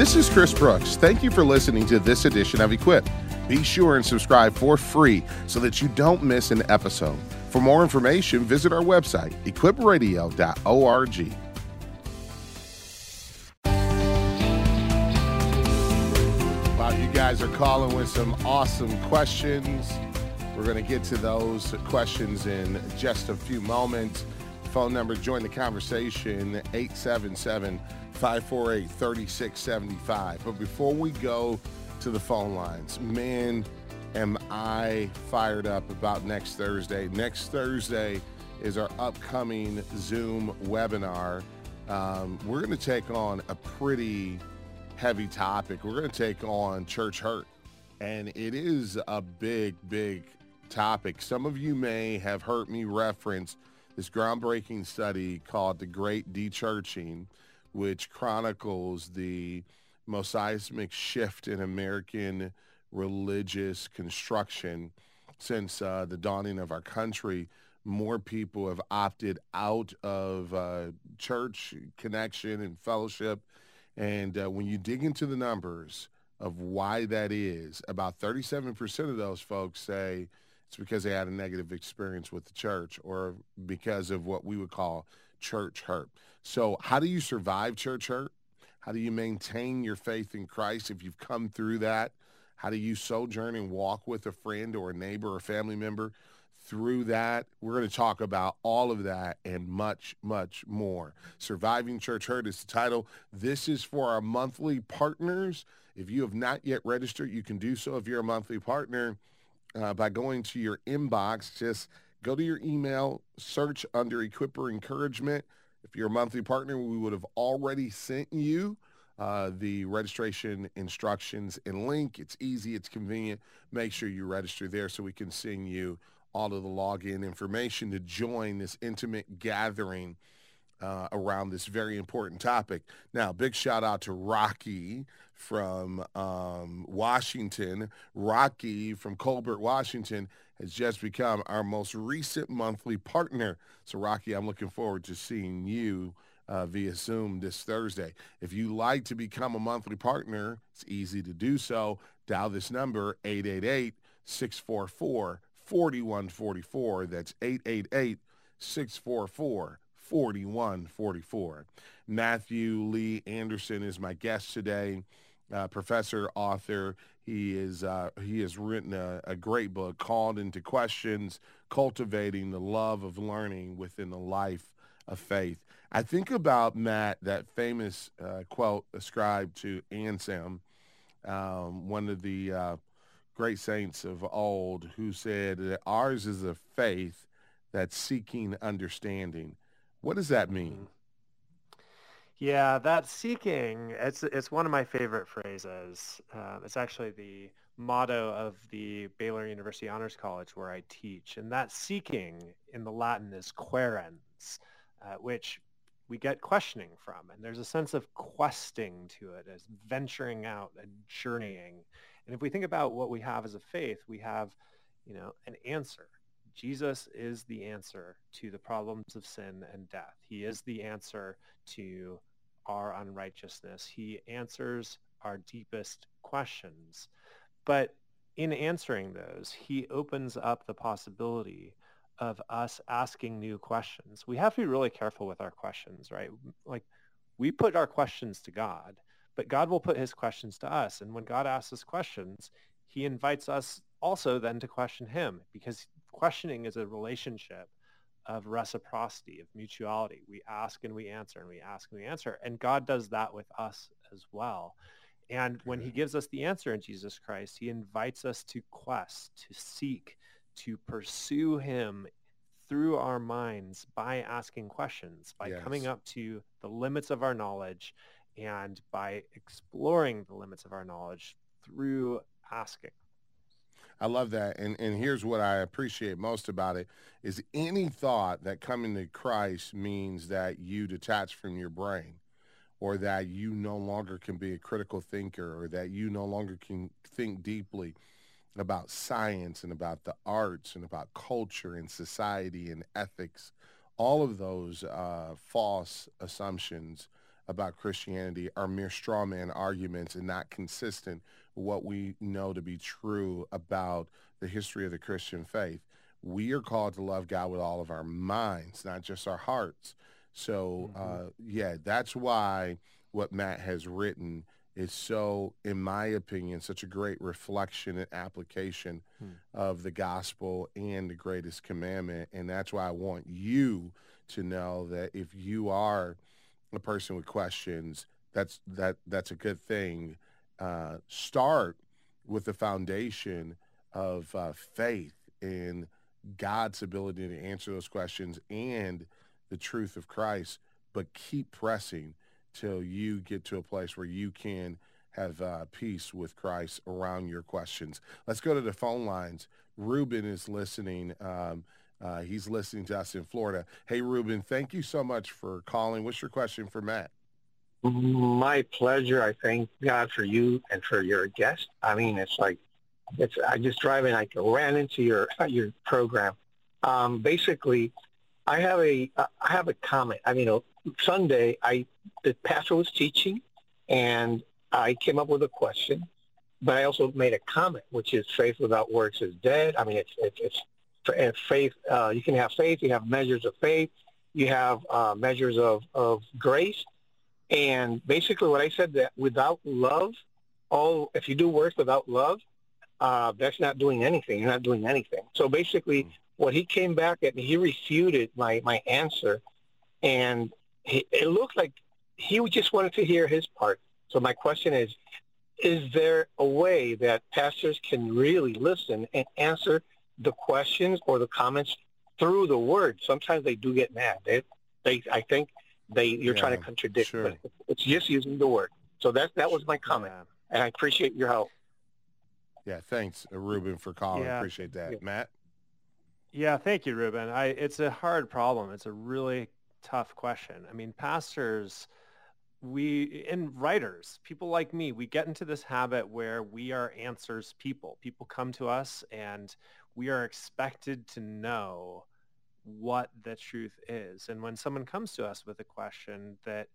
This is Chris Brooks. Thank you for listening to this edition of Equip. Be sure and subscribe for free so that you don't miss an episode. For more information, visit our website, equipradio.org. Wow, you guys are calling with some awesome questions. We're going to get to those questions in just a few moments. Phone number, join the conversation, 877 548 3675. But before we go to the phone lines, man, am I fired up about next Thursday. Next Thursday is our upcoming Zoom webinar. Um, we're going to take on a pretty heavy topic. We're going to take on church hurt. And it is a big, big topic. Some of you may have heard me reference this groundbreaking study called The Great Dechurching, which chronicles the most seismic shift in American religious construction since uh, the dawning of our country. More people have opted out of uh, church connection and fellowship and uh, when you dig into the numbers of why that is, about 37% of those folks say it's because they had a negative experience with the church or because of what we would call church hurt. So how do you survive church hurt? How do you maintain your faith in Christ if you've come through that? How do you sojourn and walk with a friend or a neighbor or family member through that. We're going to talk about all of that and much, much more. Surviving Church Hurt is the title. This is for our monthly partners. If you have not yet registered, you can do so if you're a monthly partner uh, by going to your inbox. Just go to your email, search under Equipper Encouragement. If you're a monthly partner, we would have already sent you uh, the registration instructions and link. It's easy. It's convenient. Make sure you register there so we can send you all of the login information to join this intimate gathering uh, around this very important topic. Now, big shout out to Rocky from um, Washington. Rocky from Colbert, Washington has just become our most recent monthly partner. So, Rocky, I'm looking forward to seeing you uh, via Zoom this Thursday. If you like to become a monthly partner, it's easy to do so. Dial this number, 888 644 4144. That's 888 644 4144. Matthew Lee Anderson is my guest today. Uh, professor, author. He is uh, he has written a, a, great book called Into Questions: Cultivating the Love of Learning Within the Life of Faith. I think about Matt that famous uh, quote ascribed to Anselm, um, one of the uh, great saints of old who said that ours is a faith that's seeking understanding. What does that mean? Yeah, that seeking, it's, it's one of my favorite phrases. Uh, it's actually the motto of the Baylor University Honors College where I teach. And that seeking in the Latin is quaerens, uh, which we get questioning from. And there's a sense of questing to it as venturing out and journeying. And if we think about what we have as a faith, we have, you know, an answer. Jesus is the answer to the problems of sin and death. He is the answer to our unrighteousness. He answers our deepest questions. But in answering those, he opens up the possibility of us asking new questions. We have to be really careful with our questions, right? Like we put our questions to God but God will put his questions to us. And when God asks us questions, he invites us also then to question him because questioning is a relationship of reciprocity, of mutuality. We ask and we answer and we ask and we answer. And God does that with us as well. And when he gives us the answer in Jesus Christ, he invites us to quest, to seek, to pursue him through our minds by asking questions, by yes. coming up to the limits of our knowledge and by exploring the limits of our knowledge through asking. I love that. And and here's what I appreciate most about it is any thought that coming to Christ means that you detach from your brain or that you no longer can be a critical thinker or that you no longer can think deeply about science and about the arts and about culture and society and ethics. All of those uh, false assumptions about Christianity are mere straw man arguments and not consistent what we know to be true about the history of the Christian faith. We are called to love God with all of our minds, not just our hearts. So, mm-hmm. uh, yeah, that's why what Matt has written is so, in my opinion, such a great reflection and application hmm. of the gospel and the greatest commandment. And that's why I want you to know that if you are a person with questions, that's that that's a good thing. Uh, start with the foundation of uh, faith in God's ability to answer those questions and the truth of Christ, but keep pressing till you get to a place where you can have uh, peace with Christ around your questions. Let's go to the phone lines. Ruben is listening. Um, uh, he's listening to us in Florida. Hey, Ruben, thank you so much for calling. What's your question for Matt? My pleasure. I thank God for you and for your guest. I mean, it's like, it's I just driving. I ran into your your program. Um, basically, I have a I have a comment. I mean, Sunday, I the pastor was teaching, and I came up with a question, but I also made a comment, which is faith without works is dead. I mean, it's it's, it's faith. Uh, you can have faith. You have measures of faith. You have uh, measures of of grace, and basically, what I said that without love, all if you do works without love, uh, that's not doing anything. You're not doing anything. So basically, mm. what he came back at, me, he refuted my my answer, and he, it looked like he just wanted to hear his part. So my question is, is there a way that pastors can really listen and answer the questions or the comments through the word? Sometimes they do get mad. They, they I think they you're yeah, trying to contradict, sure. but it's just using the word. So that that was my comment, yeah. and I appreciate your help. Yeah, thanks, uh, Ruben, for calling. Yeah. Appreciate that, yeah. Matt. Yeah, thank you, Ruben. I it's a hard problem. It's a really tough question. I mean, pastors, we and writers, people like me, we get into this habit where we are answers people. People come to us and we are expected to know what the truth is. And when someone comes to us with a question that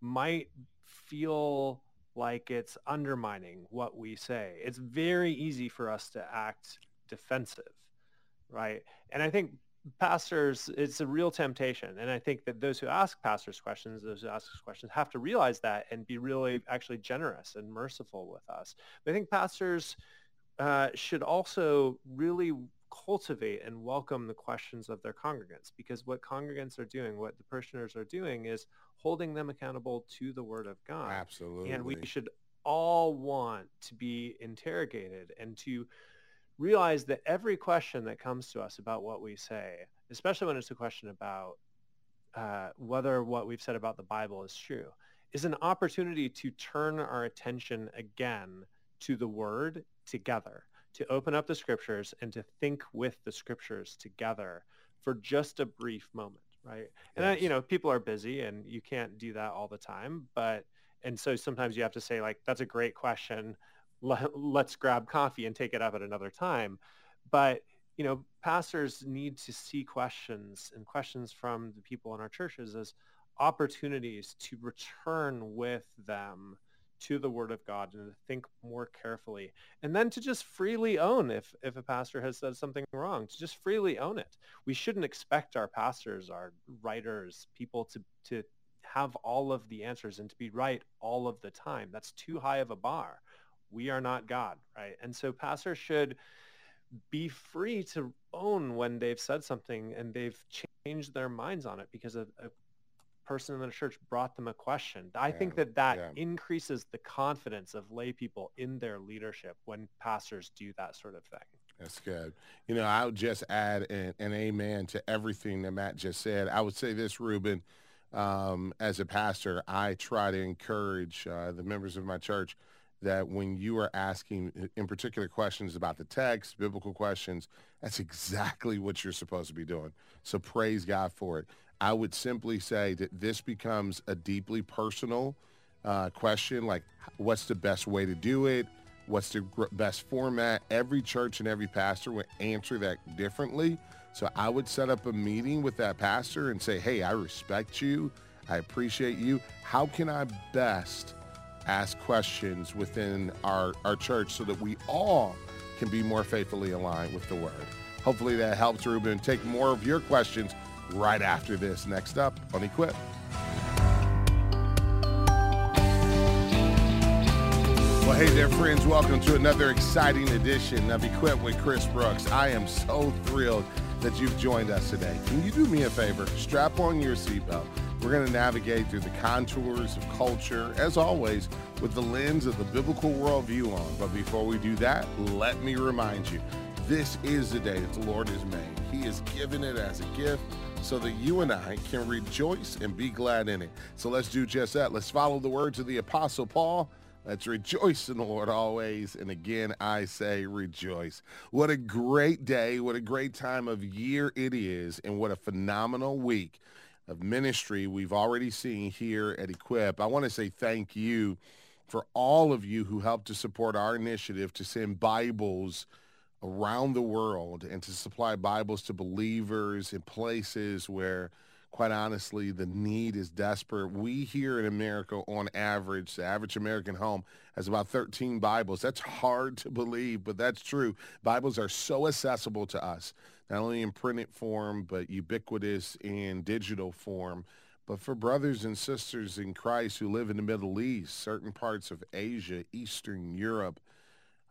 might feel like it's undermining what we say, it's very easy for us to act defensive, right? And I think pastors, it's a real temptation. And I think that those who ask pastors questions, those who ask questions have to realize that and be really actually generous and merciful with us. But I think pastors uh, should also really cultivate and welcome the questions of their congregants because what congregants are doing, what the parishioners are doing is holding them accountable to the word of God. Absolutely. And we should all want to be interrogated and to realize that every question that comes to us about what we say, especially when it's a question about uh, whether what we've said about the Bible is true, is an opportunity to turn our attention again to the Word together, to open up the Scriptures and to think with the Scriptures together for just a brief moment, right? And I, you know, people are busy and you can't do that all the time, but and so sometimes you have to say like, that's a great question let's grab coffee and take it up at another time. But you know, pastors need to see questions and questions from the people in our churches as opportunities to return with them to the word of God and to think more carefully and then to just freely own if, if a pastor has said something wrong, to just freely own it. We shouldn't expect our pastors, our writers, people to, to have all of the answers and to be right all of the time. That's too high of a bar we are not God, right? And so pastors should be free to own when they've said something and they've changed their minds on it because a, a person in the church brought them a question. I yeah, think that that yeah. increases the confidence of lay people in their leadership when pastors do that sort of thing. That's good. You know, I would just add an, an amen to everything that Matt just said. I would say this, Ruben, um, as a pastor, I try to encourage uh, the members of my church – that when you are asking uh, in particular questions about the text, biblical questions, that's exactly what you're supposed to be doing. So praise God for it. I would simply say that this becomes a deeply personal uh, question, like what's the best way to do it? What's the gr- best format? Every church and every pastor would answer that differently. So I would set up a meeting with that pastor and say, hey, I respect you. I appreciate you. How can I best ask questions within our, our church so that we all can be more faithfully aligned with the word? Hopefully that helps, Ruben. Take more of your questions right after this. Next up on Equip. Well, hey there, friends. Welcome to another exciting edition of Equip with Chris Brooks. I am so thrilled that you've joined us today. Can you do me a favor? Strap on your seatbelt. We're going to navigate through the contours of culture, as always, with the lens of the biblical worldview on. But before we do that, let me remind you this is the day that the Lord has made. He has given it as a gift so that you and I can rejoice and be glad in it. So let's do just that. Let's follow the words of the Apostle Paul. Let's rejoice in the Lord always. And again, I say rejoice. What a great day. What a great time of year it is. And what a phenomenal week of ministry we've already seen here at Equip. I want to say thank you for all of you who helped to support our initiative to send Bibles around the world and to supply Bibles to believers in places where quite honestly, the need is desperate. We here in America, on average, the average American home has about 13 Bibles. That's hard to believe, but that's true. Bibles are so accessible to us, not only in printed form, but ubiquitous in digital form. But for brothers and sisters in Christ who live in the Middle East, certain parts of Asia, Eastern Europe,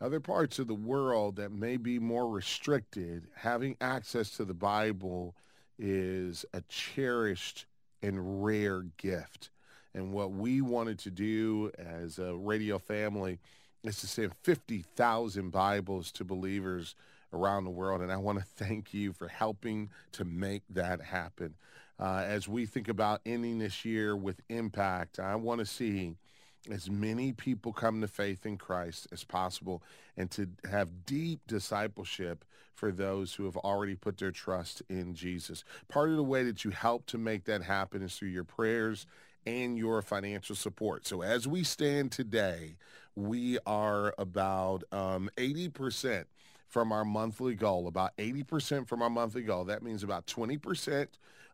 other parts of the world that may be more restricted, having access to the Bible is a cherished and rare gift. And what we wanted to do as a radio family is to send 50,000 Bibles to believers around the world. And I want to thank you for helping to make that happen. Uh, as we think about ending this year with impact, I want to see as many people come to faith in Christ as possible and to have deep discipleship for those who have already put their trust in Jesus. Part of the way that you help to make that happen is through your prayers and your financial support. So as we stand today, we are about um, 80% from our monthly goal, about 80% from our monthly goal. That means about 20%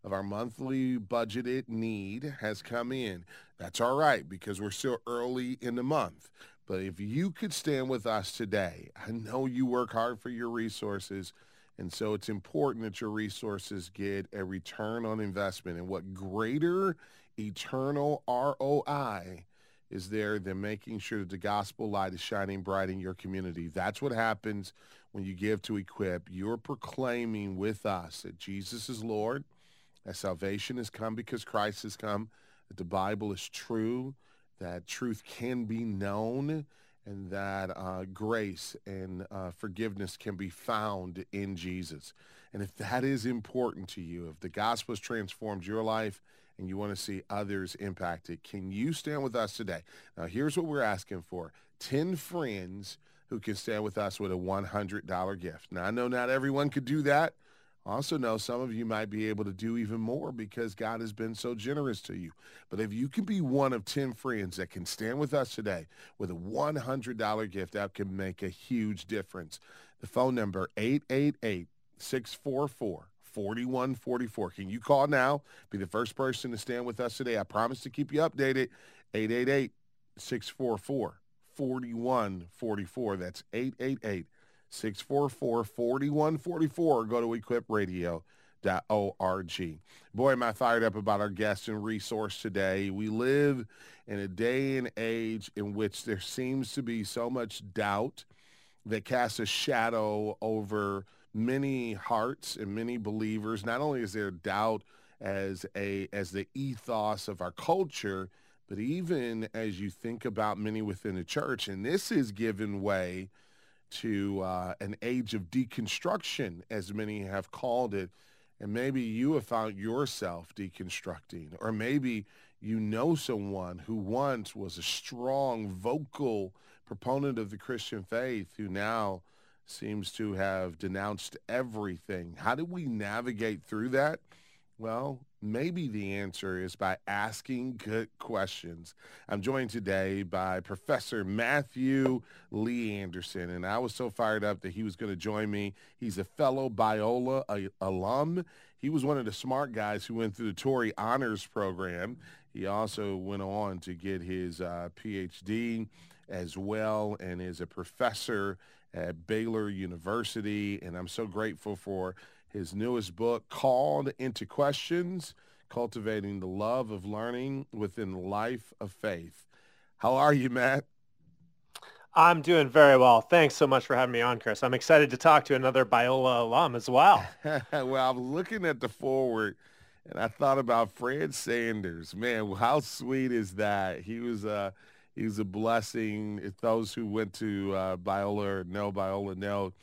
of our monthly budgeted need has come in. That's all right because we're still early in the month. But if you could stand with us today, I know you work hard for your resources. And so it's important that your resources get a return on investment. And what greater eternal ROI is there than making sure that the gospel light is shining bright in your community. That's what happens when you give to Equip. You're proclaiming with us that Jesus is Lord, that salvation has come because Christ has come, that the Bible is true, that truth can be known, and that uh, grace and uh, forgiveness can be found in Jesus. And if that is important to you, if the gospel has transformed your life and you want to see others impacted, can you stand with us today? Now, here's what we're asking for. 10 friends who can stand with us with a $100 gift. Now, I know not everyone could do that also know some of you might be able to do even more because God has been so generous to you. But if you can be one of 10 friends that can stand with us today with a $100 gift, that can make a huge difference. The phone number 888-644-4144. Can you call now? Be the first person to stand with us today. I promise to keep you updated. 888-644-4144. That's 888 644-4144 go to equipradio.org. Boy, am I fired up about our guest and resource today. We live in a day and age in which there seems to be so much doubt that casts a shadow over many hearts and many believers. Not only is there doubt as a as the ethos of our culture, but even as you think about many within the church, and this is given way to uh, an age of deconstruction, as many have called it. And maybe you have found yourself deconstructing, or maybe you know someone who once was a strong, vocal proponent of the Christian faith who now seems to have denounced everything. How do we navigate through that? Well, maybe the answer is by asking good questions. I'm joined today by Professor Matthew Lee Anderson, and I was so fired up that he was going to join me. He's a fellow Biola alum. He was one of the smart guys who went through the Torrey Honors Program. He also went on to get his uh, PhD as well and is a professor at Baylor University. And I'm so grateful for his newest book called Into Questions, Cultivating the Love of Learning Within the Life of Faith. How are you, Matt? I'm doing very well. Thanks so much for having me on, Chris. I'm excited to talk to another Biola alum as well. well, I was looking at the foreword and I thought about Fred Sanders. Man, how sweet is that? He was a uh, he was a blessing. Those who went to uh, Biola or know Biola know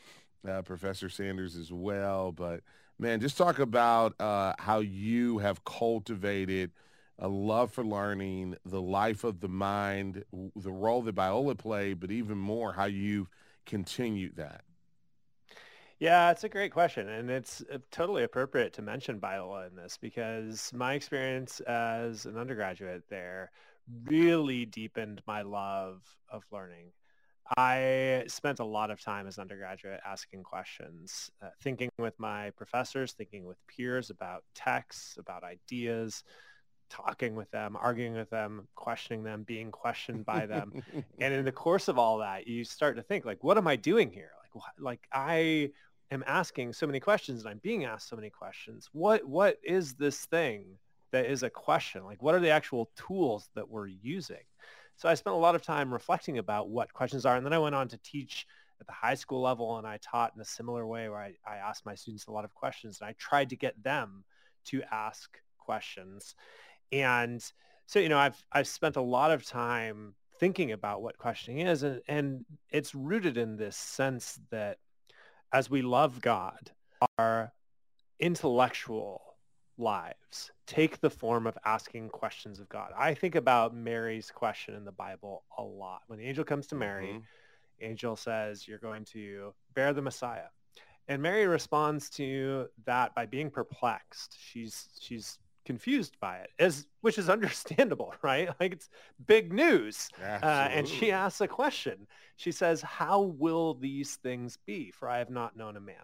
uh, Professor Sanders as well. But man, just talk about uh, how you have cultivated a love for learning, the life of the mind, the role that Biola played, but even more how you've continued that. Yeah, it's a great question, and it's uh, totally appropriate to mention Biola in this because my experience as an undergraduate there really deepened my love of learning. I spent a lot of time as an undergraduate asking questions, uh, thinking with my professors, thinking with peers about texts, about ideas, talking with them, arguing with them, questioning them, being questioned by them. and in the course of all that, you start to think like, what am I doing here? Like, like I am asking so many questions and I'm being asked so many questions. What, what is this thing that is a question? Like, what are the actual tools that we're using? So I spent a lot of time reflecting about what questions are. And then I went on to teach at the high school level and I taught in a similar way where I, I asked my students a lot of questions and I tried to get them to ask questions. And so, you know, I've, I've spent a lot of time thinking about what questioning is and, and it's rooted in this sense that as we love God, our intellectual lives take the form of asking questions of God. I think about Mary's question in the Bible a lot. When the angel comes to Mary, mm-hmm. angel says, you're going to bear the Messiah. And Mary responds to that by being perplexed. She's she's confused by it, as which is understandable, right? Like it's big news. Uh, and she asks a question. She says, "How will these things be? For I have not known a man."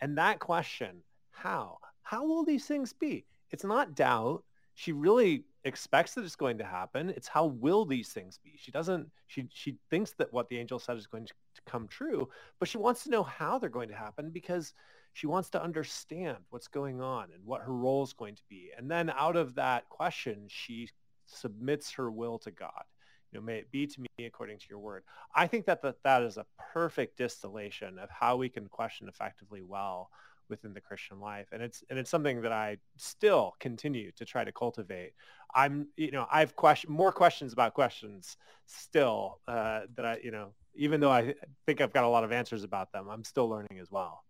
And that question, how, how will these things be? It's not doubt. She really expects that it's going to happen. It's how will these things be? She doesn't, she, she thinks that what the angel said is going to come true, but she wants to know how they're going to happen because she wants to understand what's going on and what her role is going to be. And then out of that question, she submits her will to God. You know, may it be to me according to your word. I think that that, that is a perfect distillation of how we can question effectively well within the Christian life. And it's and it's something that I still continue to try to cultivate. I'm you know I've question more questions about questions still uh, that I you know even though I think I've got a lot of answers about them, I'm still learning as well.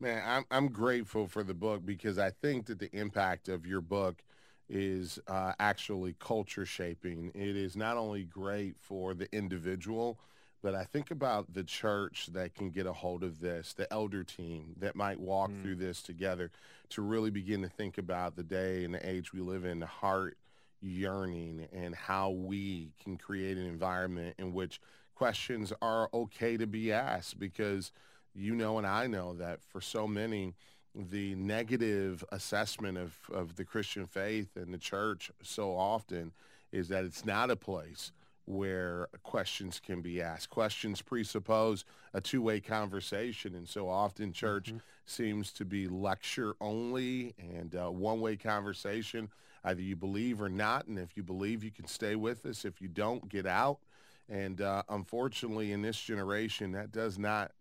Man, I'm I'm grateful for the book because I think that the impact of your book is uh, actually culture shaping. It is not only great for the individual, but I think about the church that can get a hold of this, the elder team that might walk mm. through this together to really begin to think about the day and the age we live in, the heart yearning and how we can create an environment in which questions are okay to be asked because you know and I know that for so many, the negative assessment of, of the Christian faith and the church so often is that it's not a place where questions can be asked. Questions presuppose a two-way conversation, and so often church mm-hmm. seems to be lecture only and uh, one-way conversation. Either you believe or not, and if you believe, you can stay with us. If you don't, get out. And uh, unfortunately, in this generation, that does not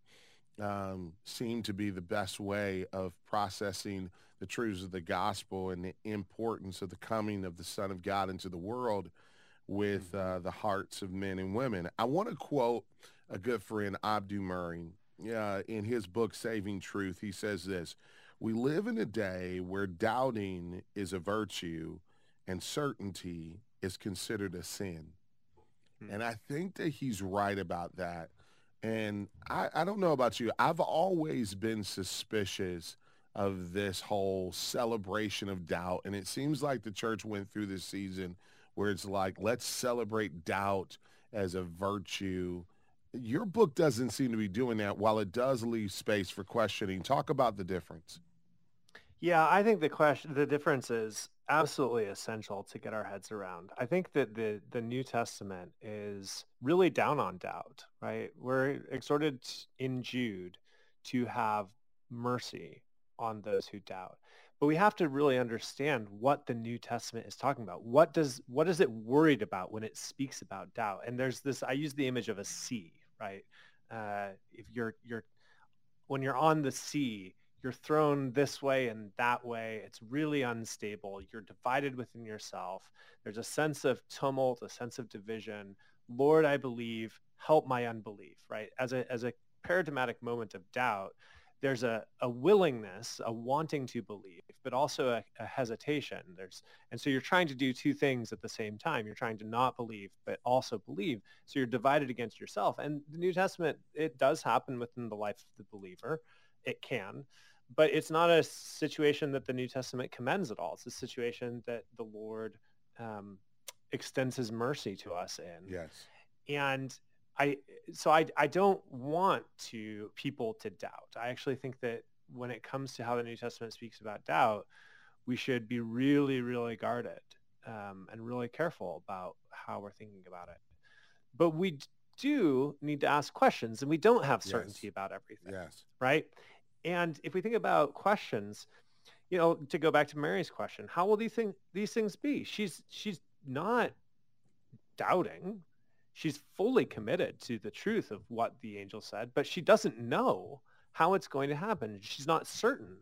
um, seem to be the best way of processing the truths of the gospel and the importance of the coming of the Son of God into the world with mm-hmm. uh, the hearts of men and women. I want to quote a good friend, Abdu Murray. Uh, in his book, Saving Truth, he says this, we live in a day where doubting is a virtue and certainty is considered a sin. Hmm. And I think that he's right about that. And I, I don't know about you. I've always been suspicious of this whole celebration of doubt. And it seems like the church went through this season where it's like, let's celebrate doubt as a virtue. Your book doesn't seem to be doing that while it does leave space for questioning. Talk about the difference. Yeah, I think the question, the difference is absolutely essential to get our heads around. I think that the the New Testament is really down on doubt, right? We're exhorted in Jude to have mercy on those who doubt. But we have to really understand what the New Testament is talking about. What does what is it worried about when it speaks about doubt? And there's this I use the image of a sea, right? Uh, if you're you're when you're on the sea, you're thrown this way and that way. It's really unstable. You're divided within yourself. There's a sense of tumult, a sense of division. Lord, I believe, help my unbelief, right? As a, as a paradigmatic moment of doubt, there's a, a willingness, a wanting to believe, but also a, a, hesitation. There's, and so you're trying to do two things at the same time. You're trying to not believe, but also believe. So you're divided against yourself. And the New Testament, it does happen within the life of the believer. It can but it's not a situation that the New Testament commends at all. It's a situation that the Lord um, extends his mercy to us in. Yes. And I, so I, I don't want to people to doubt. I actually think that when it comes to how the New Testament speaks about doubt, we should be really, really guarded um, and really careful about how we're thinking about it. But we do need to ask questions and we don't have certainty yes. about everything. Yes. Right. And if we think about questions, you know, to go back to Mary's question, how will these things these things be? She's she's not doubting. She's fully committed to the truth of what the angel said, but she doesn't know how it's going to happen. She's not certain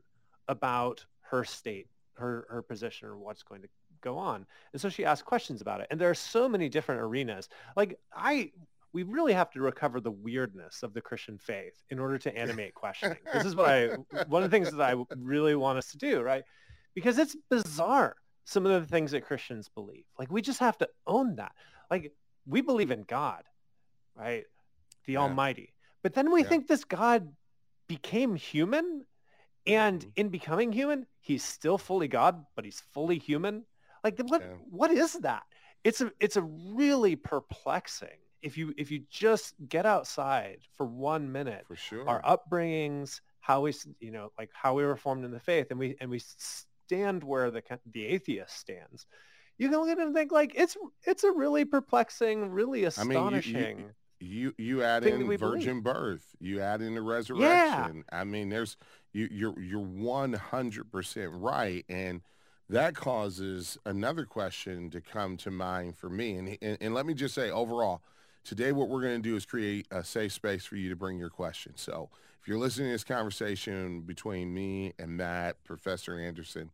about her state, her her position, or what's going to go on. And so she asks questions about it. And there are so many different arenas. Like I we really have to recover the weirdness of the Christian faith in order to animate questioning. this is what I, one of the things that I really want us to do, right? Because it's bizarre, some of the things that Christians believe. Like we just have to own that. Like we believe in God, right? The yeah. Almighty. But then we yeah. think this God became human and mm-hmm. in becoming human, he's still fully God, but he's fully human. Like what, yeah. what is that? It's a, it's a really perplexing if you if you just get outside for one minute, for sure, our upbringings, how we you know like how we were formed in the faith, and we and we stand where the the atheist stands, you can look at it and think like it's it's a really perplexing, really astonishing. I mean, you, you, you, you add in virgin believe. birth, you add in the resurrection. Yeah. I mean, there's you you're you're one hundred percent right, and that causes another question to come to mind for me. And, and, and let me just say, overall, Today, what we're going to do is create a safe space for you to bring your questions. So if you're listening to this conversation between me and Matt, Professor Anderson,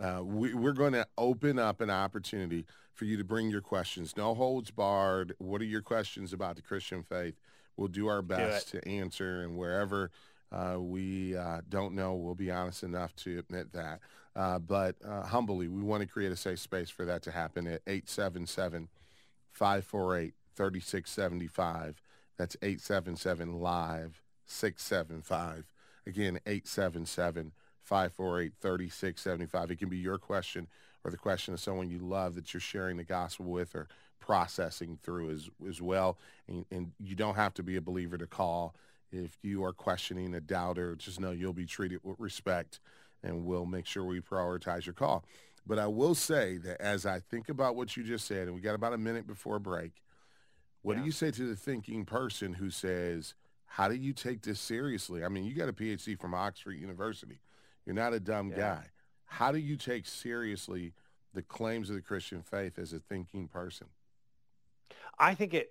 uh, we, are going to open up an opportunity for you to bring your questions. No holds barred. What are your questions about the Christian faith? We'll do our best do to answer, and wherever uh, we uh, don't know, we'll be honest enough to admit that. Uh, but uh, humbly, we want to create a safe space for that to happen at 877 548 3675. That's 877 live 675. Again, 877 548 3675. It can be your question or the question of someone you love that you're sharing the gospel with or processing through as, as well. And, and you don't have to be a believer to call. If you are questioning a doubter, just know you'll be treated with respect and we'll make sure we prioritize your call. But I will say that as I think about what you just said, and we got about a minute before break, what yeah. do you say to the thinking person who says, how do you take this seriously? I mean, you got a PhD from Oxford University. You're not a dumb yeah. guy. How do you take seriously the claims of the Christian faith as a thinking person? I think it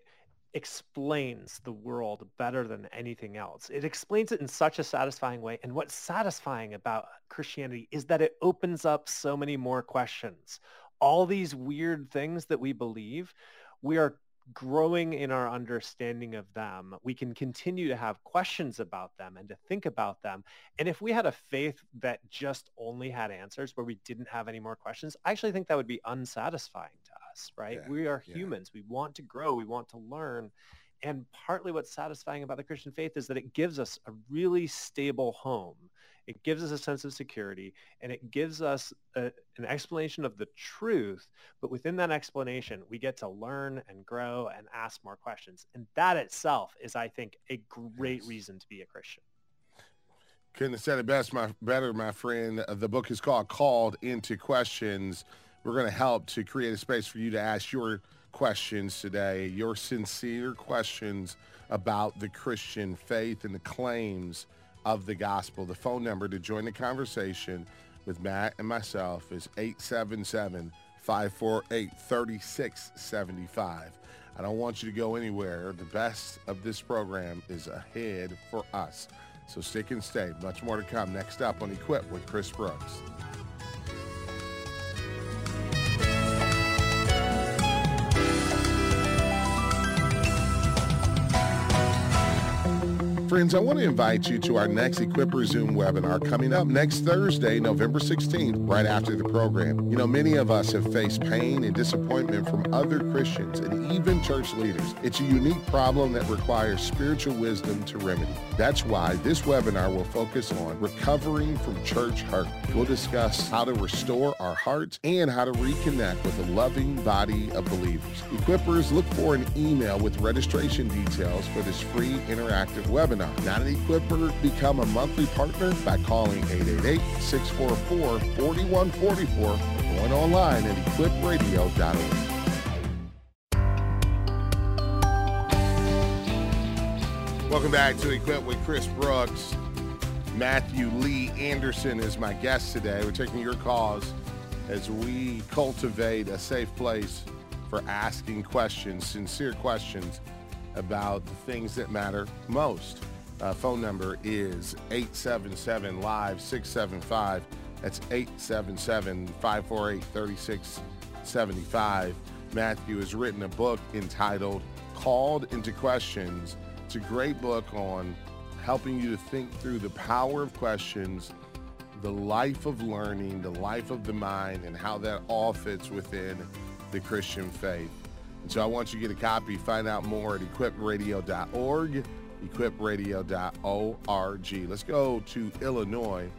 explains the world better than anything else. It explains it in such a satisfying way. And what's satisfying about Christianity is that it opens up so many more questions. All these weird things that we believe, we are growing in our understanding of them, we can continue to have questions about them and to think about them. And if we had a faith that just only had answers where we didn't have any more questions, I actually think that would be unsatisfying to us, right? Yeah, we are humans. Yeah. We want to grow. We want to learn. And partly what's satisfying about the Christian faith is that it gives us a really stable home. It gives us a sense of security and it gives us a, an explanation of the truth. But within that explanation, we get to learn and grow and ask more questions. And that itself is, I think, a great yes. reason to be a Christian. Couldn't have said it best, my better, my friend. The book is called Called into Questions. We're going to help to create a space for you to ask your questions today, your sincere questions about the Christian faith and the claims of the gospel. The phone number to join the conversation with Matt and myself is 877 548 3675. I don't want you to go anywhere. The best of this program is ahead for us. So stick and stay. Much more to come next up on Equip with Chris Brooks. Friends, I want to invite you to our next Equipper Zoom webinar coming up next Thursday, November 16th, right after the program. You know, many of us have faced pain and disappointment from other Christians and even church leaders. It's a unique problem that requires spiritual wisdom to remedy. That's why this webinar will focus on recovering from church hurt. We'll discuss how to restore our hearts and how to reconnect with a loving body of believers. Equippers, look for an email with registration details for this free interactive webinar Not an equipper, become a monthly partner by calling 888-644-4144 or going online at equipradio.org. Welcome back to Equip with Chris Brooks. Matthew Lee Anderson is my guest today. We're taking your calls as we cultivate a safe place for asking questions, sincere questions about the things that matter most. Uh, phone number is 877 Live 675. That's 877 548 3675. Matthew has written a book entitled Called into Questions. It's a great book on helping you to think through the power of questions, the life of learning, the life of the mind, and how that all fits within the Christian faith. And so I want you to get a copy. Find out more at equipradio.org equipradio.org. Let's go to Illinois.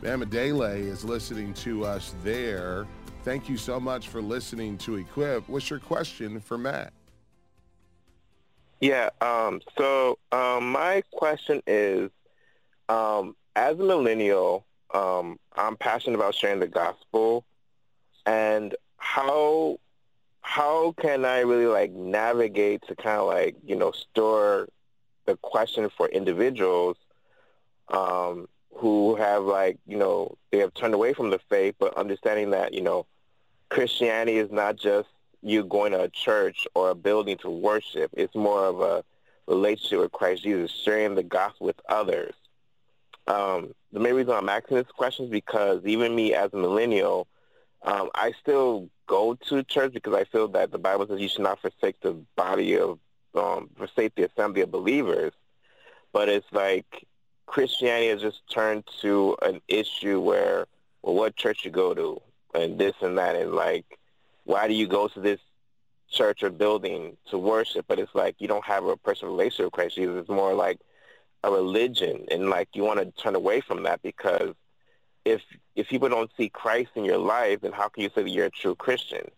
Bamidele is listening to us there. Thank you so much for listening to Equip. What's your question for Matt? Yeah, um, so um, my question is, um, as a millennial, um, I'm passionate about sharing the gospel, and how how can I really like navigate to kind of like you know store the question for individuals um, who have like, you know, they have turned away from the faith, but understanding that, you know, Christianity is not just you going to a church or a building to worship. It's more of a relationship with Christ Jesus, sharing the gospel with others. Um, the main reason I'm asking this question is because even me as a millennial, um, I still go to church because I feel that the Bible says you should not forsake the body of um, forsake the assembly of believers, but it's like Christianity has just turned to an issue where, well, what church you go to, and this and that, and like, why do you go to this church or building to worship? But it's like you don't have a personal relationship with Christ. It's more like a religion, and like you want to turn away from that because if if people don't see Christ in your life, then how can you say that you're a true Christian?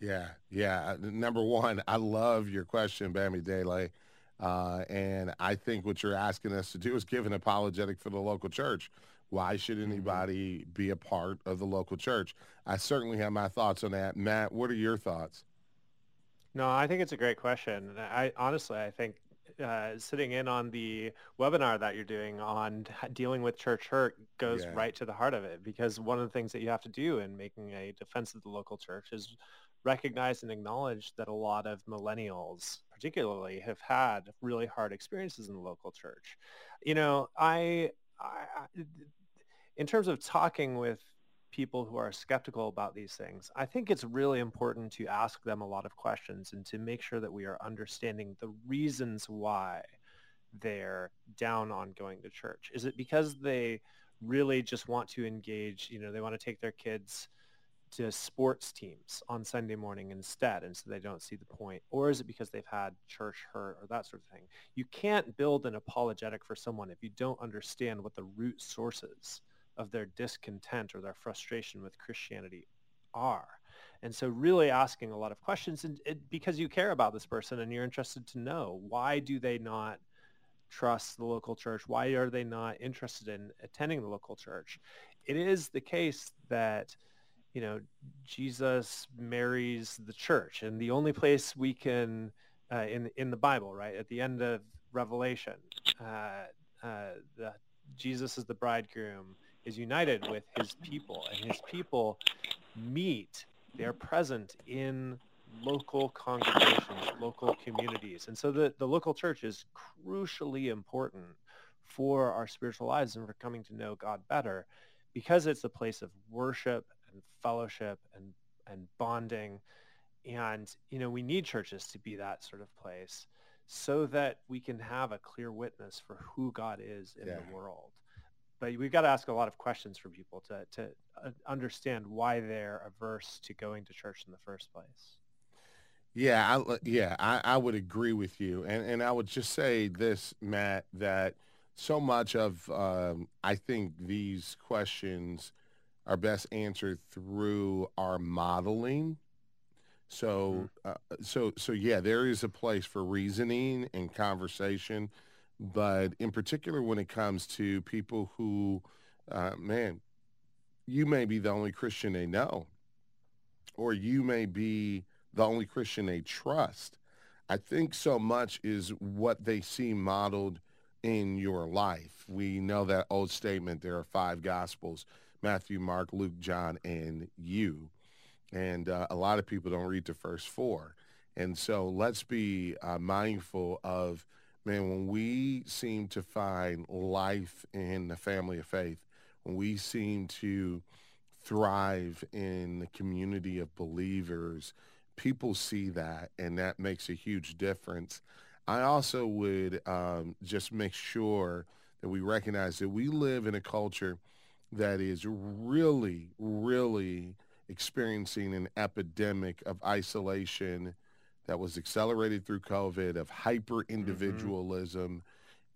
Yeah, yeah. Uh, number one, I love your question, Bamidele. Uh, and I think what you're asking us to do is give an apologetic for the local church. Why should mm-hmm. anybody be a part of the local church? I certainly have my thoughts on that. Matt, what are your thoughts? No, I think it's a great question. I honestly, I think uh, sitting in on the webinar that you're doing on dealing with church hurt goes yeah. right to the heart of it because one of the things that you have to do in making a defense of the local church is recognize and acknowledge that a lot of millennials particularly have had really hard experiences in the local church. You know, I, I in terms of talking with people who are skeptical about these things, I think it's really important to ask them a lot of questions and to make sure that we are understanding the reasons why they're down on going to church. Is it because they really just want to engage, you know, they want to take their kids to sports teams on Sunday morning instead, and so they don't see the point? Or is it because they've had church hurt or that sort of thing? You can't build an apologetic for someone if you don't understand what the root sources of their discontent or their frustration with Christianity are. And so really asking a lot of questions and it, because you care about this person and you're interested to know why do they not trust the local church? Why are they not interested in attending the local church? It is the case that you know, Jesus marries the church, and the only place we can uh, in in the Bible, right at the end of Revelation, uh, uh, the, Jesus is the bridegroom is united with his people, and his people meet. They're present in local congregations, local communities, and so the the local church is crucially important for our spiritual lives and for coming to know God better because it's a place of worship and fellowship and and bonding and you know we need churches to be that sort of place so that we can have a clear witness for who God is in yeah. the world but we've got to ask a lot of questions for people to to uh, understand why they're averse to going to church in the first place yeah I, yeah I, I would agree with you and and I would just say this Matt that so much of um, I think these questions are best answered through our modeling. So, mm-hmm. uh, so, so yeah, there is a place for reasoning and conversation, but in particular when it comes to people who, uh, man, you may be the only Christian they know, or you may be the only Christian they trust. I think so much is what they see modeled in your life. We know that old statement, there are five gospels. Matthew, Mark, Luke, John, and you. And uh, a lot of people don't read the first four. And so let's be uh, mindful of, man, when we seem to find life in the family of faith, when we seem to thrive in the community of believers, people see that, and that makes a huge difference. I also would um, just make sure that we recognize that we live in a culture – that is really, really experiencing an epidemic of isolation that was accelerated through COVID, of hyper individualism.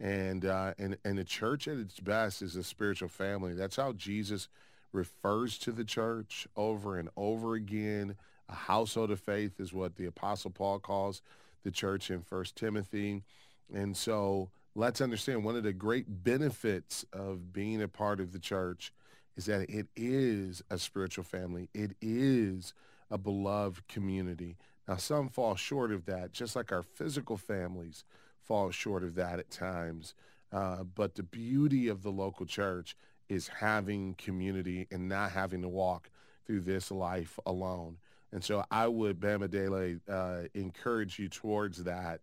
Mm-hmm. And, uh, and, and the church at its best is a spiritual family. That's how Jesus refers to the church over and over again. A household of faith is what the Apostle Paul calls the church in First Timothy. And so let's understand one of the great benefits of being a part of the church is that it is a spiritual family. It is a beloved community. Now, some fall short of that, just like our physical families fall short of that at times. Uh, but the beauty of the local church is having community and not having to walk through this life alone. And so I would, Bamidele, uh, encourage you towards that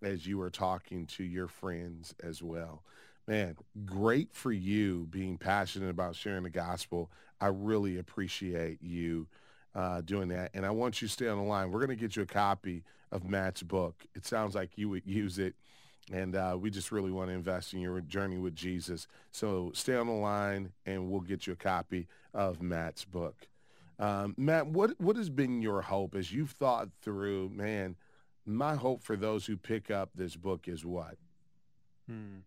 as you are talking to your friends as well. Man, great for you being passionate about sharing the gospel. I really appreciate you uh, doing that. And I want you to stay on the line. We're going to get you a copy of Matt's book. It sounds like you would use it. And uh, we just really want to invest in your journey with Jesus. So stay on the line and we'll get you a copy of Matt's book. Um, Matt, what, what has been your hope as you've thought through, man, my hope for those who pick up this book is what? Hmm.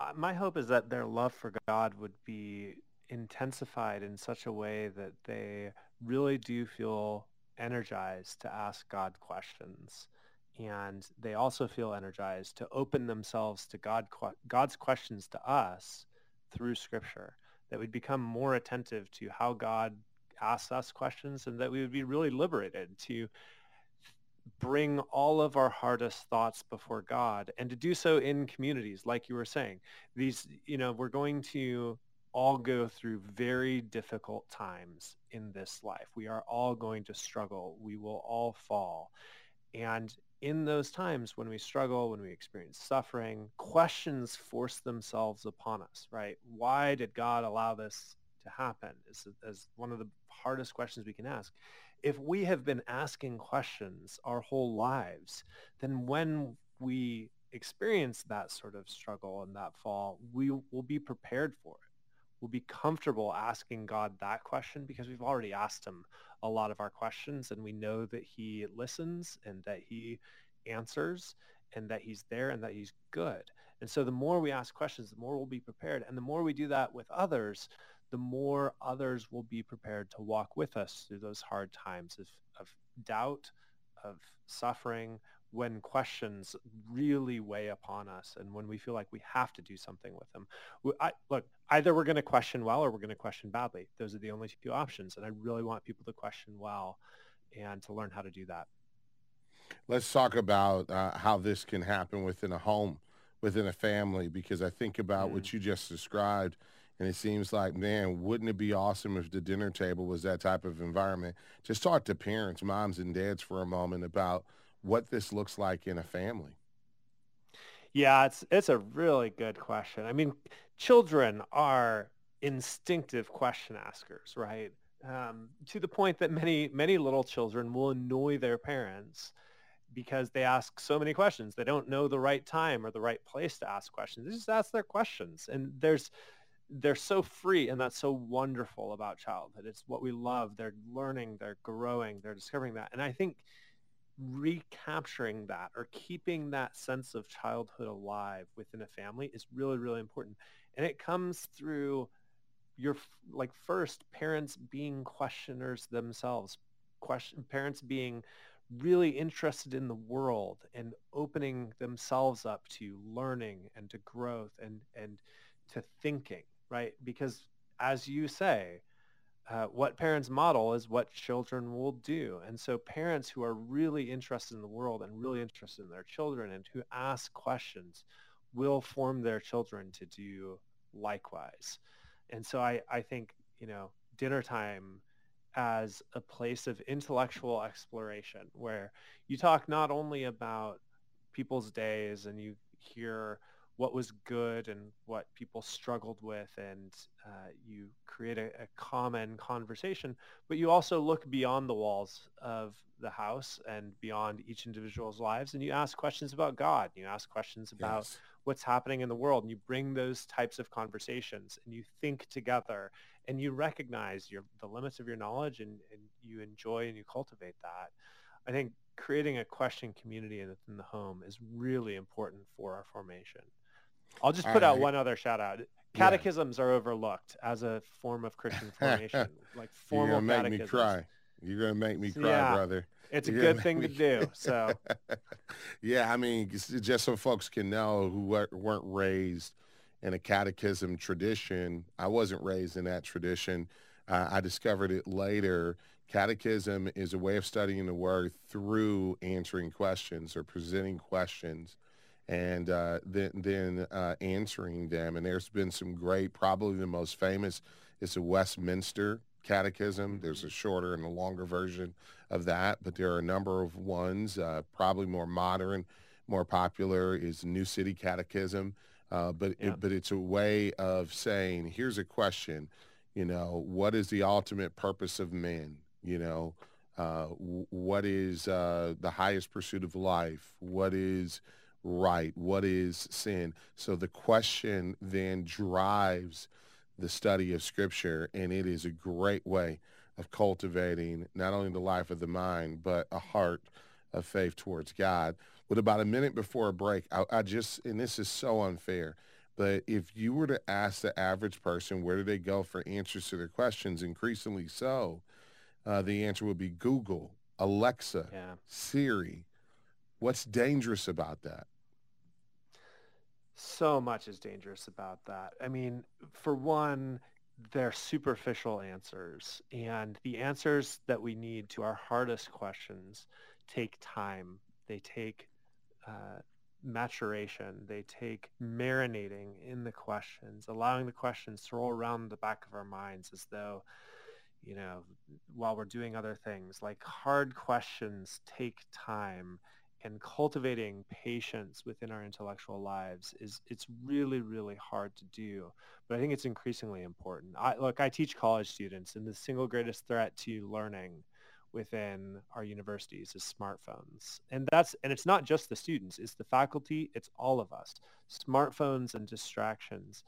Uh, my hope is that their love for God would be intensified in such a way that they really do feel energized to ask God questions. And they also feel energized to open themselves to God, God's questions to us through Scripture. That we'd become more attentive to how God asks us questions and that we would be really liberated to bring all of our hardest thoughts before God and to do so in communities, like you were saying. These, you know, we're going to all go through very difficult times in this life. We are all going to struggle. We will all fall. And in those times when we struggle, when we experience suffering, questions force themselves upon us, right? Why did God allow this to happen? Is, is one of the hardest questions we can ask if we have been asking questions our whole lives, then when we experience that sort of struggle and that fall, we will be prepared for it. Will be comfortable asking God that question because we've already asked him a lot of our questions and we know that he listens and that he answers and that he's there and that he's good. And so the more we ask questions, the more we'll be prepared. And the more we do that with others, the more others will be prepared to walk with us through those hard times of, of doubt, of suffering, when questions really weigh upon us and when we feel like we have to do something with them. I, look, either we're going to question well or we're going to question badly. Those are the only two options. And I really want people to question well and to learn how to do that. Let's talk about uh, how this can happen within a home, within a family, because I think about mm. what you just described and it seems like, man, wouldn't it be awesome if the dinner table was that type of environment? Just talk to parents, moms and dads for a moment about what this looks like in a family. Yeah, it's it's a really good question. I mean, children are instinctive question askers, right? Um, to the point that many many little children will annoy their parents because they ask so many questions. They don't know the right time or the right place to ask questions. They just ask their questions, and there's they're so free and that's so wonderful about childhood it's what we love they're learning they're growing they're discovering that and i think recapturing that or keeping that sense of childhood alive within a family is really really important and it comes through your like first parents being questioners themselves question parents being really interested in the world and opening themselves up to learning and to growth and and to thinking right? Because as you say, uh, what parents model is what children will do. And so parents who are really interested in the world and really interested in their children and who ask questions will form their children to do likewise. And so I, I think, you know, dinner time as a place of intellectual exploration where you talk not only about people's days and you hear what was good and what people struggled with and uh, you create a, a, common conversation but you also look beyond the walls of the house and beyond each individual's lives and you ask questions about god you ask questions about yes. what's happening in the world and you bring those types of conversations and you think together and you recognize your, the limits of your knowledge and, and you enjoy and you cultivate that i think creating a question community within the home is really important for our formation I'll just put out one other shout out. Catechisms yeah. are overlooked as a form of Christian formation, like formal You're gonna make me cry. You're gonna make me cry, yeah. brother. It's You're a good thing me... to do. So, yeah, I mean, just so folks can know who weren't raised in a catechism tradition. I wasn't raised in that tradition. Uh, I discovered it later. Catechism is a way of studying the word through answering questions or presenting questions and uh, then, then uh, answering them. And there's been some great, probably the most famous is the Westminster Catechism. There's a shorter and a longer version of that, but there are a number of ones, uh, probably more modern, more popular is New City Catechism. Uh, but yeah. it, but it's a way of saying, here's a question, you know, what is the ultimate purpose of men? You know, uh, what is uh, the highest pursuit of life? What is right? What is sin? So the question then drives the study of Scripture, and it is a great way of cultivating not only the life of the mind, but a heart of faith towards God. With about a minute before a break, I, I just, and this is so unfair, but if you were to ask the average person where do they go for answers to their questions, increasingly so, uh, the answer would be Google, Alexa, yeah. Siri. What's dangerous about that? So much is dangerous about that. I mean, for one, they're superficial answers. And the answers that we need to our hardest questions take time. They take uh, maturation. They take marinating in the questions, allowing the questions to roll around the back of our minds as though, you know, while we're doing other things. Like hard questions take time and cultivating patience within our intellectual lives is it's really really hard to do but i think it's increasingly important I, look i teach college students and the single greatest threat to learning within our universities is smartphones and that's and it's not just the students it's the faculty it's all of us smartphones and distractions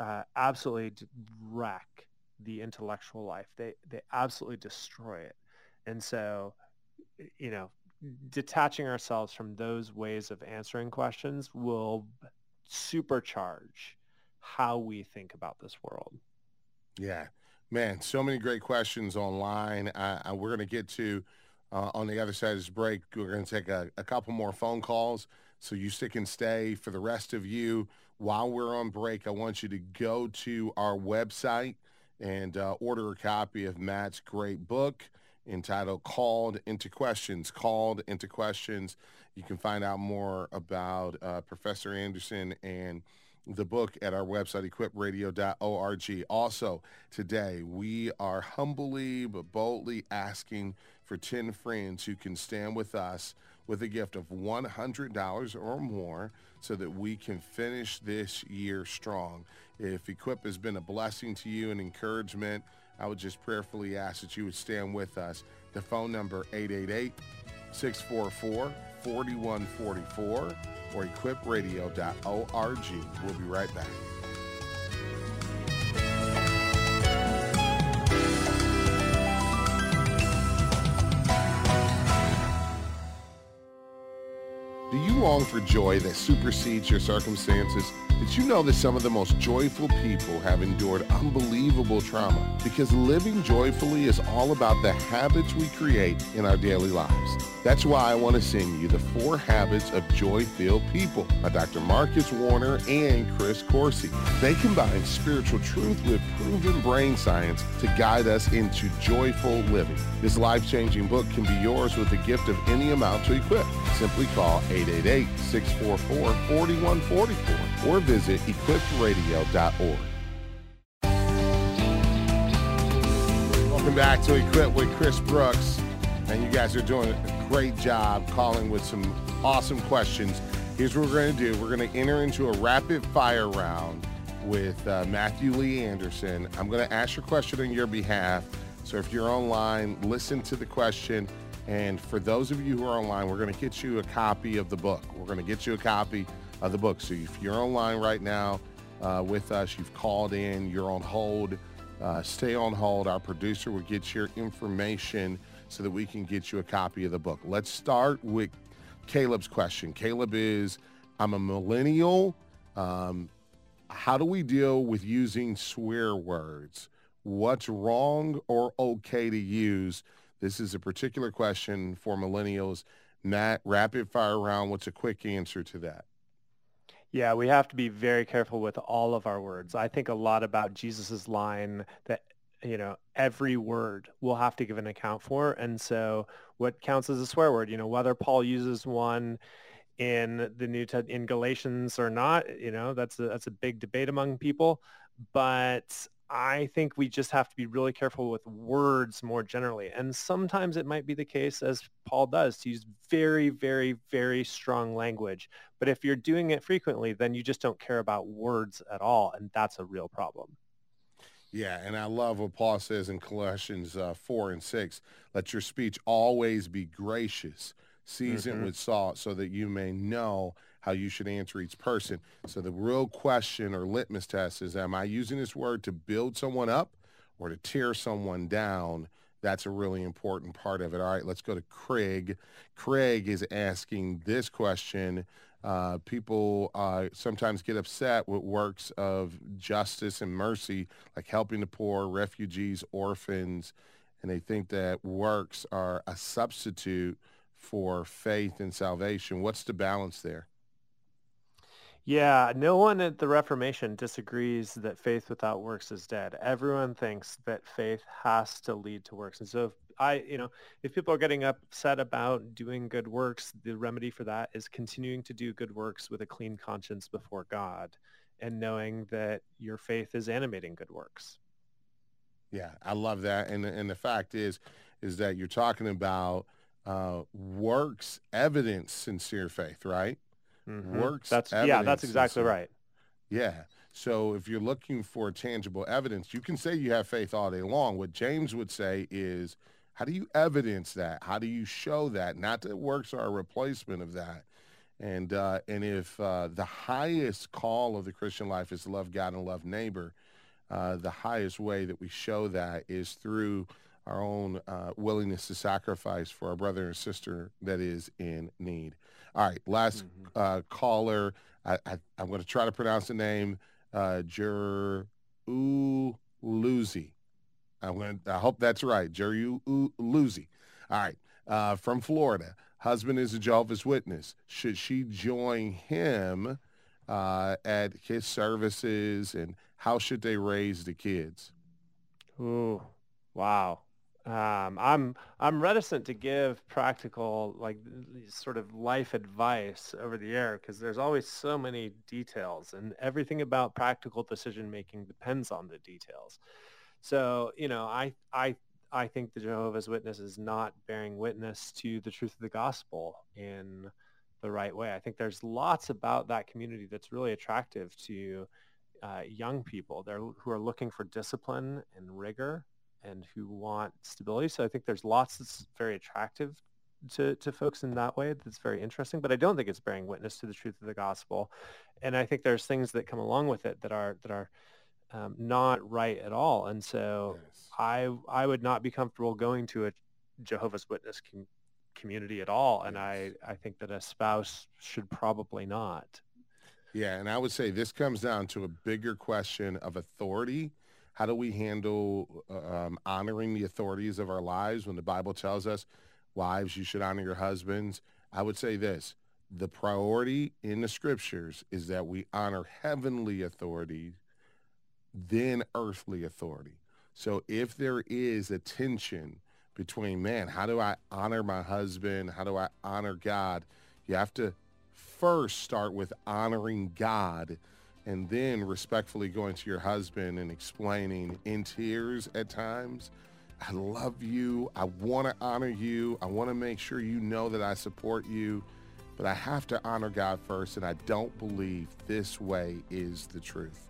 uh, absolutely wreck the intellectual life. They they absolutely destroy it. And so, you know, detaching ourselves from those ways of answering questions will supercharge how we think about this world. Yeah, man, so many great questions online. We're going to get to uh, on the other side of this break. We're going to take a, a couple more phone calls. So you stick and stay. For the rest of you, while we're on break, I want you to go to our website and uh, order a copy of Matt's great book entitled Called into Questions. Called into Questions. You can find out more about uh, Professor Anderson and the book at our website, equipradio.org. Also, today, we are humbly but boldly asking for 10 friends who can stand with us with a gift of $100 or more so that we can finish this year strong. If Equip has been a blessing to you and encouragement, I would just prayerfully ask that you would stand with us. The phone number 888-644-4144 or equipradio.org. We'll be right back. Do you long for joy that supersedes your circumstances? Did you know that some of the most joyful people have endured unbelievable trauma? Because living joyfully is all about the habits we create in our daily lives. That's why I want to send you the four habits of joy-filled people by Dr. Marcus Warner and Chris Coursey. They combine spiritual truth with proven brain science to guide us into joyful living. This life-changing book can be yours with a gift of any amount to equip. Simply call 888-644-4144 or visit equipradio.org. Welcome back to Equip with Chris Brooks. And you guys are doing a great job calling with some awesome questions. Here's what we're going to do. We're going to enter into a rapid fire round with uh, Matthew Lee Anderson. I'm going to ask your question on your behalf. So if you're online, listen to the question. And for those of you who are online, we're going to get you a copy of the book. We're going to get you a copy of the book. So if you're online right now uh, with us, you've called in, you're on hold, uh, stay on hold. Our producer will get your information so that we can get you a copy of the book. Let's start with Caleb's question. Caleb is, I'm a millennial. Um, how do we deal with using swear words? What's wrong or okay to use? This is a particular question for millennials. Matt, rapid fire round. What's a quick answer to that? Yeah, we have to be very careful with all of our words. I think a lot about Jesus's line that you know every word we'll have to give an account for, and so what counts as a swear word? You know, whether Paul uses one in the New Testament in Galatians or not, you know, that's a that's a big debate among people. But I think we just have to be really careful with words more generally. And sometimes it might be the case, as Paul does, to use very, very, very strong language. But if you're doing it frequently, then you just don't care about words at all. And that's a real problem. Yeah, and I love what Paul says in Colossians uh, 4 and 6. Let your speech always be gracious, seasoned mm-hmm. with salt, so that you may know how you should answer each person. So the real question or litmus test is, am I using this word to build someone up or to tear someone down? That's a really important part of it. All right, let's go to Craig. Craig is asking this question. Uh, people uh, sometimes get upset with works of justice and mercy, like helping the poor, refugees, orphans, and they think that works are a substitute for faith and salvation. What's the balance there? Yeah, no one at the Reformation disagrees that faith without works is dead. Everyone thinks that faith has to lead to works. And so if I, you know, if people are getting upset about doing good works, the remedy for that is continuing to do good works with a clean conscience before God and knowing that your faith is animating good works. Yeah, I love that. And and the fact is is that you're talking about uh, works evidence sincere faith, right? Mm-hmm. works. That's yeah, that's exactly right. Yeah. So if you're looking for tangible evidence, you can say you have faith all day long. What James would say is, how do you evidence that? How do you show that? Not that works are a replacement of that. And uh, and if uh, the highest call of the Christian life is to love God and love neighbor, uh, the highest way that we show that is through our own uh, willingness to sacrifice for our brother and sister that is in need. All right, last mm-hmm. Uh, caller. I, I, am going to try to pronounce the name. Uh, Jer Luzi. I'm going I hope that's right. Jerry Luzi. All right. Uh, from Florida. Husband is a Jehovah's Witness. Should she join him uh, at his services and how should they raise the kids? Ooh, wow. Um, I'm I'm reticent to give practical like sort of life advice over the air because there's always so many details and everything about practical decision making depends on the details. So you know I I I think the Jehovah's Witness is not bearing witness to the truth of the gospel in the right way. I think there's lots about that community that's really attractive to uh, young people. They're who are looking for discipline and rigor and who want stability. So I think there's lots that's very attractive to, to folks in that way that's very interesting, but I don't think it's bearing witness to the truth of the gospel. And I think there's things that come along with it that are that are um, not right at all. And so yes. I I would not be comfortable going to a Jehovah's Witness com- community at all. And yes. I, I think that a spouse should probably not. Yeah, and I would say this comes down to a bigger question of authority how do we handle um, honoring the authorities of our lives when the Bible tells us, wives, you should honor your husbands? I would say this. The priority in the scriptures is that we honor heavenly authority, then earthly authority. So if there is a tension between, man, how do I honor my husband? How do I honor God? You have to first start with honoring God and then respectfully going to your husband and explaining in tears at times, I love you. I want to honor you. I want to make sure you know that I support you, but I have to honor God first, and I don't believe this way is the truth.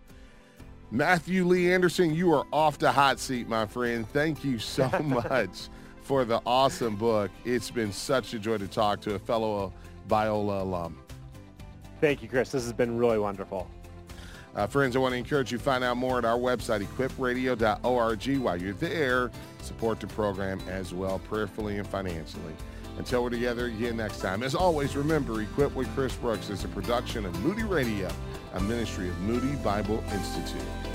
Matthew Lee Anderson, you are off the hot seat, my friend. Thank you so much for the awesome book. It's been such a joy to talk to a fellow Biola alum. Thank you, Chris. This has been really wonderful. Uh, friends, I want to encourage you to find out more at our website, equipradio.org. While you're there, support the program as well, prayerfully and financially. Until we're together again next time, as always, remember, Equip with Chris Brooks is a production of Moody Radio, a ministry of Moody Bible Institute.